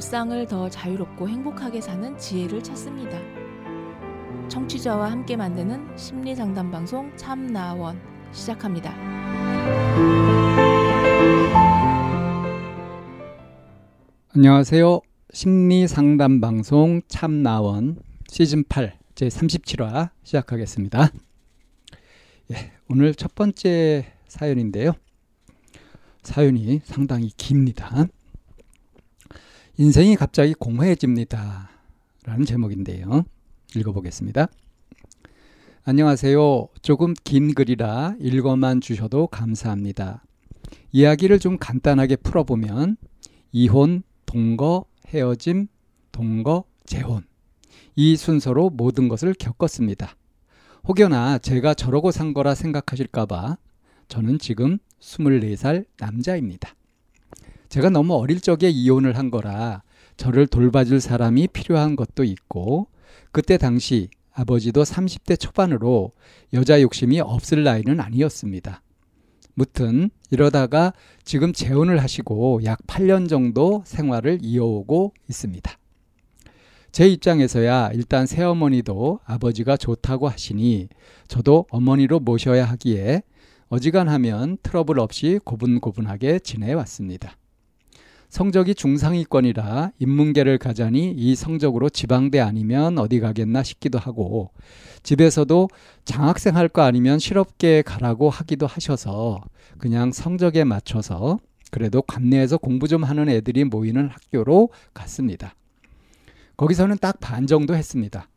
일상을 더 자유롭고 행복하게 사는 지혜를 찾습니다. 청취자와 함께 만드는 심리 상담 방송 참나원 시작합니다. 안녕하세요. 심리 상담 방송 참나원 시즌 8 제 37화 시작하겠습니다. 예, 오늘 첫 번째 사연인데요. 사연이 상당히 깁니다. 인생이 갑자기 공허해집니다. 라는 제목인데요. 읽어보겠습니다. 안녕하세요. 조금 긴 글이라 읽어만 주셔도 감사합니다. 이야기를 좀 간단하게 풀어보면 이혼, 동거, 헤어짐, 동거, 재혼. 이 순서로 모든 것을 겪었습니다. 혹여나 제가 저러고 산 거라 생각하실까봐 저는 지금 24살 남자입니다. 제가 너무 어릴 적에 이혼을 한 거라 저를 돌봐줄 사람이 필요한 것도 있고 그때 당시 아버지도 30대 초반으로 여자 욕심이 없을 나이는 아니었습니다. 무튼 이러다가 지금 재혼을 하시고 약 8년 정도 생활을 이어오고 있습니다. 제 입장에서야 일단 새어머니도 아버지가 좋다고 하시니 저도 어머니로 모셔야 하기에 어지간하면 트러블 없이 고분고분하게 지내왔습니다. 성적이 중상위권이라 인문계를 가자니 이 성적으로 지방대 아니면 어디 가겠나 싶기도 하고 집에서도 장학생 할 거 아니면 실업계에 가라고 하기도 하셔서 그냥 성적에 맞춰서 그래도 관내에서 공부 좀 하는 애들이 모이는 학교로 갔습니다. 거기서는 딱 반 정도 했습니다.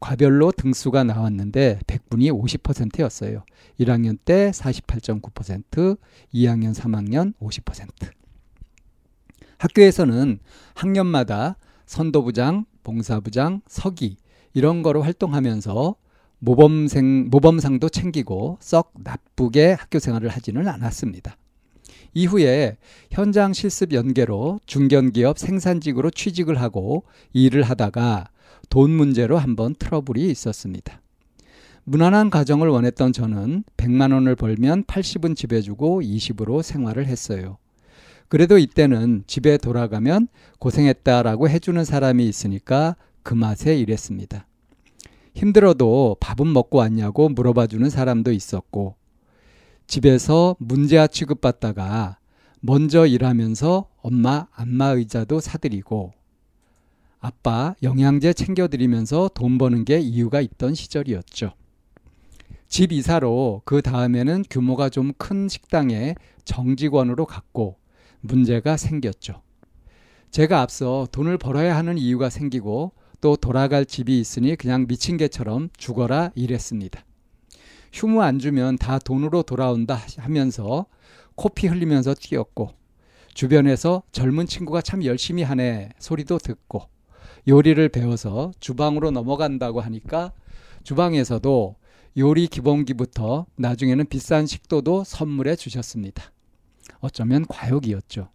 과별로 등수가 나왔는데 100분이 50%였어요. 1학년 때 48.9%, 2학년, 3학년 50%. 학교에서는 학년마다 선도부장, 봉사부장, 서기 이런 거로 활동하면서 모범생 모범상도 챙기고 썩 나쁘게 학교 생활을 하지는 않았습니다. 이후에 현장 실습 연계로 중견기업 생산직으로 취직을 하고 일을 하다가 돈 문제로 한번 트러블이 있었습니다. 무난한 가정을 원했던 저는 100만 원을 벌면 80은 집에 주고 20으로 생활을 했어요. 그래도 이때는 집에 돌아가면 고생했다라고 해주는 사람이 있으니까 그 맛에 일했습니다. 힘들어도 밥은 먹고 왔냐고 물어봐 주는 사람도 있었고, 집에서 문제아 취급받다가 먼저 일하면서 엄마 안마 의자도 사드리고, 아빠 영양제 챙겨드리면서 돈 버는 게 이유가 있던 시절이었죠. 집 이사로 그 다음에는 규모가 좀 큰 식당에 정직원으로 갔고, 문제가 생겼죠. 제가 앞서 돈을 벌어야 하는 이유가 생기고 또 돌아갈 집이 있으니 그냥 미친 개처럼 죽어라 이랬습니다. 휴무 안 주면 다 돈으로 돌아온다 하면서 코피 흘리면서 뛰었고 주변에서 젊은 친구가 참 열심히 하네 소리도 듣고 요리를 배워서 주방으로 넘어간다고 하니까 주방에서도 요리 기본기부터 나중에는 비싼 식도도 선물해 주셨습니다. 어쩌면 과욕이었죠.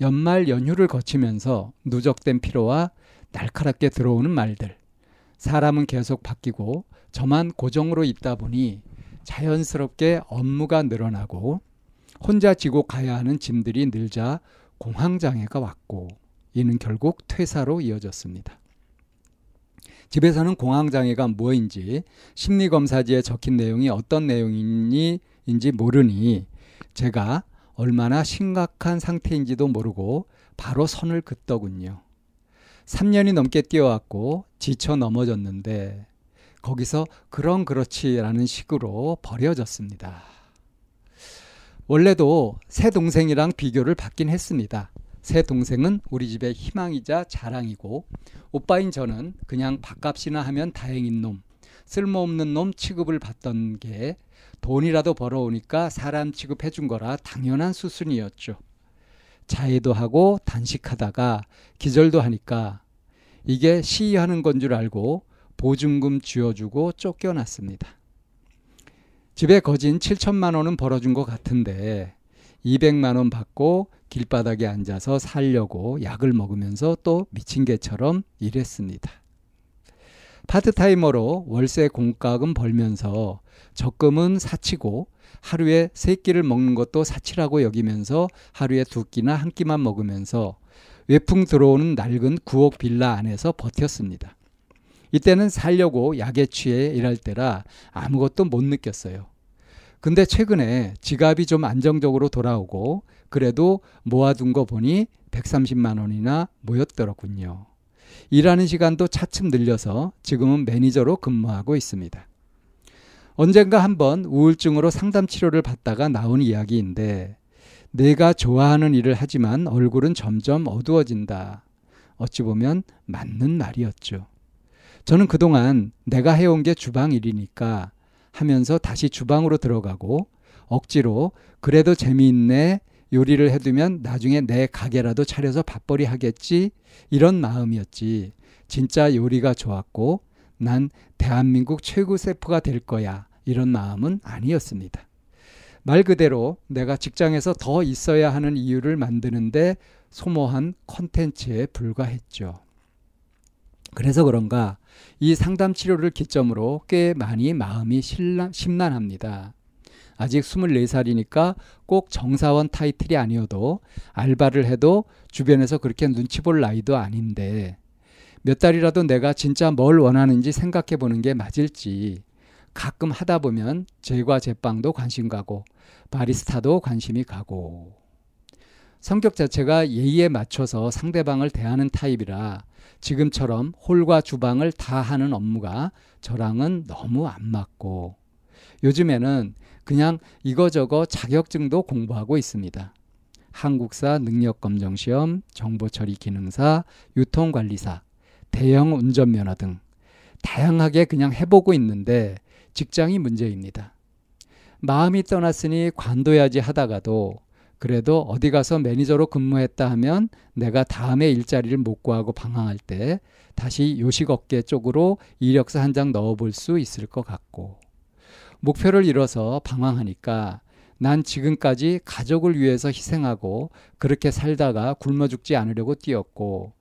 연말 연휴를 거치면서 누적된 피로와 날카롭게 들어오는 말들. 사람은 계속 바뀌고 저만 고정으로 있다 보니 자연스럽게 업무가 늘어나고 혼자 지고 가야 하는 짐들이 늘자 공황장애가 왔고 이는 결국 퇴사로 이어졌습니다. 집에서는 공황장애가 뭐인지 심리검사지에 적힌 내용이 어떤 내용인지 모르니 제가 얼마나 심각한 상태인지도 모르고 바로 선을 긋더군요. 3년이 넘게 뛰어왔고 지쳐 넘어졌는데 거기서 그런 그렇지라는 식으로 버려졌습니다. 원래도 새 동생이랑 비교를 받긴 했습니다. 새 동생은 우리 집의 희망이자 자랑이고 오빠인 저는 그냥 밥값이나 하면 다행인 놈, 쓸모없는 놈 취급을 받던 게 돈이라도 벌어오니까 사람 취급해 준 거라 당연한 수순이었죠. 자해도 하고 단식하다가 기절도 하니까 이게 시위하는 건 줄 알고 보증금 쥐어주고 쫓겨났습니다. 집에 거진 7천만 원은 벌어준 것 같은데 200만 원 받고 길바닥에 앉아서 살려고 약을 먹으면서 또 미친 개처럼 일했습니다. 파트타이머로 월세 공과금 벌면서 적금은 사치고 하루에 세 끼를 먹는 것도 사치라고 여기면서 하루에 두 끼나 한 끼만 먹으면서 외풍 들어오는 낡은 구옥 빌라 안에서 버텼습니다. 이때는 살려고 약에 취해 일할 때라 아무것도 못 느꼈어요. 근데 최근에 지갑이 좀 안정적으로 돌아오고 그래도 모아둔 거 보니 130만 원이나 모였더라군요. 일하는 시간도 차츰 늘려서 지금은 매니저로 근무하고 있습니다. 언젠가 한번 우울증으로 상담 치료를 받다가 나온 이야기인데 내가 좋아하는 일을 하지만 얼굴은 점점 어두워진다. 어찌 보면 맞는 말이었죠. 저는 그동안 내가 해온 게 주방 일이니까 하면서 다시 주방으로 들어가고 억지로 그래도 재미있네 요리를 해두면 나중에 내 가게라도 차려서 밥벌이 하겠지 이런 마음이었지. 진짜 요리가 좋았고 난 대한민국 최고 셰프가 될 거야 이런 마음은 아니었습니다. 말 그대로 내가 직장에서 더 있어야 하는 이유를 만드는데 소모한 컨텐츠에 불과했죠. 그래서 그런가 이 상담 치료를 기점으로 꽤 많이 마음이 심란합니다. 아직 24살이니까 꼭 정사원 타이틀이 아니어도 알바를 해도 주변에서 그렇게 눈치 볼 나이도 아닌데 몇 달이라도 내가 진짜 뭘 원하는지 생각해 보는 게 맞을지 가끔 하다 보면 제과 제빵도 관심 가고 바리스타도 관심이 가고. 성격 자체가 예의에 맞춰서 상대방을 대하는 타입이라 지금처럼 홀과 주방을 다 하는 업무가 저랑은 너무 안 맞고. 요즘에는 그냥 이거저거 자격증도 공부하고 있습니다. 한국사 능력검정시험, 정보처리 기능사, 유통관리사, 대형 운전면허 등 다양하게 그냥 해보고 있는데 직장이 문제입니다. 마음이 떠났으니 관둬야지 하다가도 그래도 어디 가서 매니저로 근무했다 하면 내가 다음에 일자리를 못 구하고 방황할 때 다시 요식업계 쪽으로 이력서 한 장 넣어볼 수 있을 것 같고 목표를 잃어서 방황하니까 난 지금까지 가족을 위해서 희생하고 그렇게 살다가 굶어 죽지 않으려고 뛰었고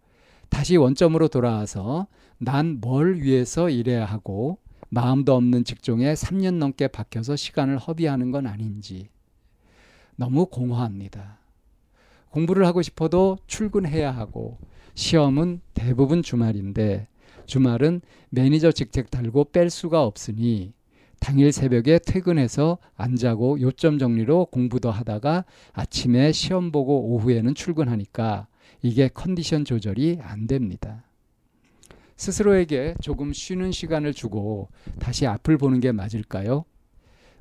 다시 원점으로 돌아와서 난 뭘 위해서 일해야 하고 마음도 없는 직종에 3년 넘게 박혀서 시간을 허비하는 건 아닌지 너무 공허합니다. 공부를 하고 싶어도 출근해야 하고 시험은 대부분 주말인데 주말은 매니저 직책 달고 뺄 수가 없으니 당일 새벽에 퇴근해서 안 자고 요점 정리로 공부도 하다가 아침에 시험 보고 오후에는 출근하니까 이게 컨디션 조절이 안 됩니다. 스스로에게 조금 쉬는 시간을 주고 다시 앞을 보는 게 맞을까요?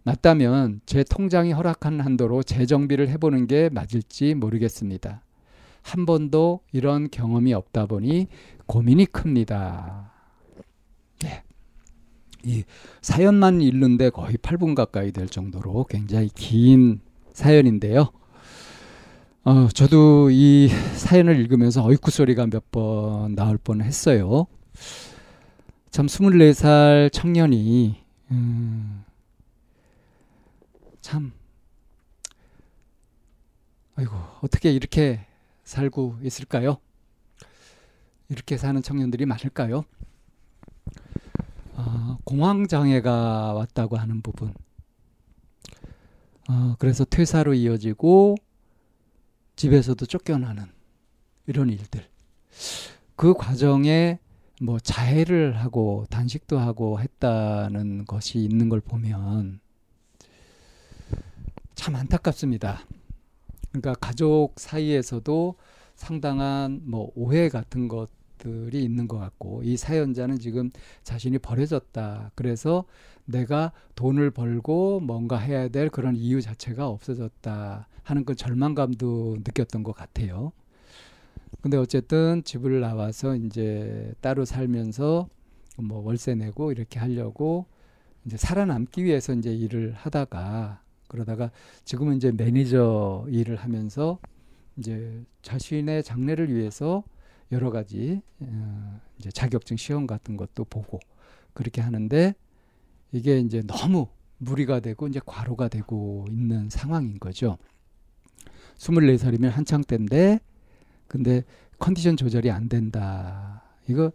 맞다면 제 통장이 허락한 한도로 재정비를 해보는 게 맞을지 모르겠습니다. 한 번도 이런 경험이 없다 보니 고민이 큽니다. 네. 이 사연만 읽는데 거의 8분 가까이 될 정도로 굉장히 긴 사연인데요. 어, 저도 이 사연을 읽으면서 어이쿠 소리가 몇 번 나올 뻔 했어요. 참 24살 청년이 음, 참 아이고 어떻게 이렇게 살고 있을까요? 이렇게 사는 청년들이 많을까요? 어, 공황 장애가 왔다고 하는 부분. 어, 그래서 퇴사로 이어지고 집에서도 쫓겨나는 이런 일들. 그 과정에 뭐 자해를 하고 단식도 하고 했다는 것이 있는 걸 보면 참 안타깝습니다. 그러니까 가족 사이에서도 상당한 뭐 오해 같은 것 것들이 있는 것 같고 이 사연자는 지금 자신이 버려졌다. 그래서 내가 돈을 벌고 뭔가 해야 될 그런 이유 자체가 없어졌다 하는 그 절망감도 느꼈던 것 같아요. 근데 어쨌든 집을 나와서 이제 따로 살면서 뭐 월세 내고 이렇게 하려고 이제 살아남기 위해서 이제 일을 하다가 그러다가 지금은 이제 매니저 일을 하면서 이제 자신의 장래를 위해서 여러 가지 어, 이제 자격증 시험 같은 것도 보고 그렇게 하는데 이게 이제 너무 무리가 되고 이제 과로가 되고 있는 상황인 거죠. 24살이면 한창 때인데 근데 컨디션 조절이 안 된다. 이거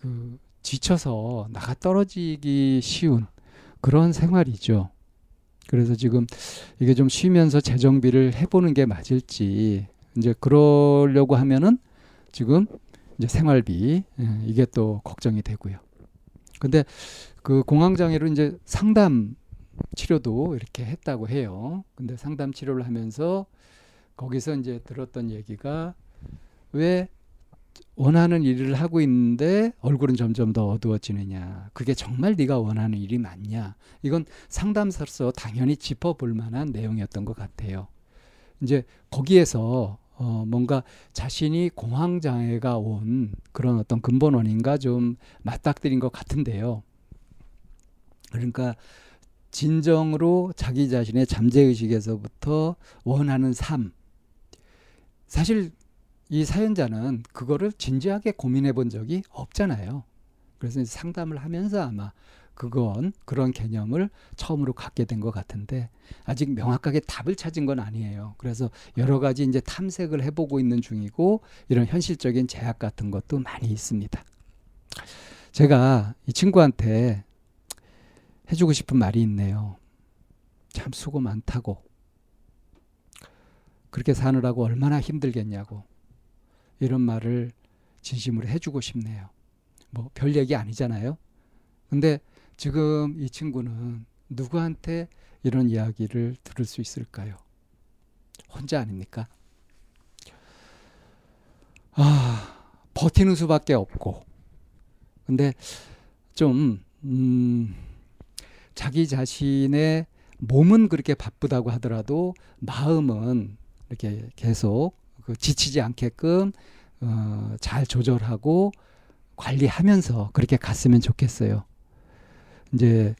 그 지쳐서 나가 떨어지기 쉬운 그런 생활이죠. 그래서 지금 이게 좀 쉬면서 재정비를 해보는 게 맞을지 이제 그러려고 하면은 지금 이제 생활비 예, 이게 또 걱정이 되고요. 근데 그 공황장애로 이제 상담 치료도 이렇게 했다고 해요. 근데 상담 치료를 하면서 거기서 이제 들었던 얘기가 왜 원하는 일을 하고 있는데 얼굴은 점점 더 어두워지느냐. 그게 정말 네가 원하는 일이 맞냐. 이건 상담사로서 당연히 짚어볼 만한 내용이었던 것 같아요. 이제 거기에서 어 뭔가 자신이 공황 장애가 온 그런 어떤 근본 원인과 좀 맞닥뜨린 것 같은데요. 그러니까 진정으로 자기 자신의 잠재 의식에서부터 원하는 삶. 사실 이 사연자는 그거를 진지하게 고민해 본 적이 없잖아요. 그래서 상담을 하면서 아마 그건 그런 개념을 처음으로 갖게 된 것 같은데 아직 명확하게 답을 찾은 건 아니에요. 그래서 여러 가지 이제 탐색을 해보고 있는 중이고 이런 현실적인 제약 같은 것도 많이 있습니다. 제가 이 친구한테 해주고 싶은 말이 있네요. 참 수고 많다고. 그렇게 사느라고 얼마나 힘들겠냐고. 이런 말을 진심으로 해주고 싶네요. 뭐 별 얘기 아니잖아요. 근데 지금 이 친구는 누구한테 이런 이야기를 들을 수 있을까요? 혼자 아닙니까? 아, 버티는 수밖에 없고. 근데 좀, 음, 자기 자신의 몸은 그렇게 바쁘다고 하더라도 마음은 이렇게 계속 그 지치지 않게끔 어, 잘 조절하고 관리하면서 그렇게 갔으면 좋겠어요. 이제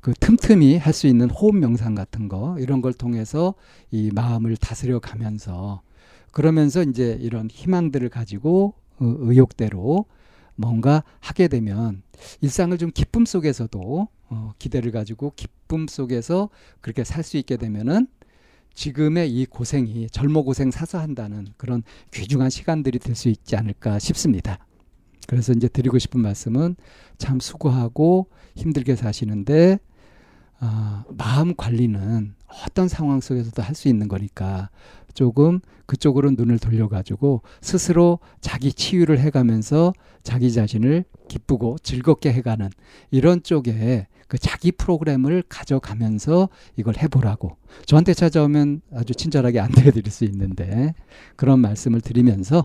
그 틈틈이 할 수 있는 호흡 명상 같은 거 이런 걸 통해서 이 마음을 다스려 가면서 그러면서 이제 이런 희망들을 가지고 어, 의욕대로 뭔가 하게 되면 일상을 좀 기쁨 속에서도 어, 기대를 가지고 기쁨 속에서 그렇게 살 수 있게 되면은 지금의 이 고생이 젊어 고생 사서 한다는 그런 귀중한 시간들이 될 수 있지 않을까 싶습니다. 그래서 이제 드리고 싶은 말씀은 참 수고하고 힘들게 사시는데 어, 마음 관리는 어떤 상황 속에서도 할 수 있는 거니까 조금 그쪽으로 눈을 돌려가지고 스스로 자기 치유를 해가면서 자기 자신을 기쁘고 즐겁게 해가는 이런 쪽에 그 자기 프로그램을 가져가면서 이걸 해보라고. 저한테 찾아오면 아주 친절하게 안내해 드릴 수 있는데 그런 말씀을 드리면서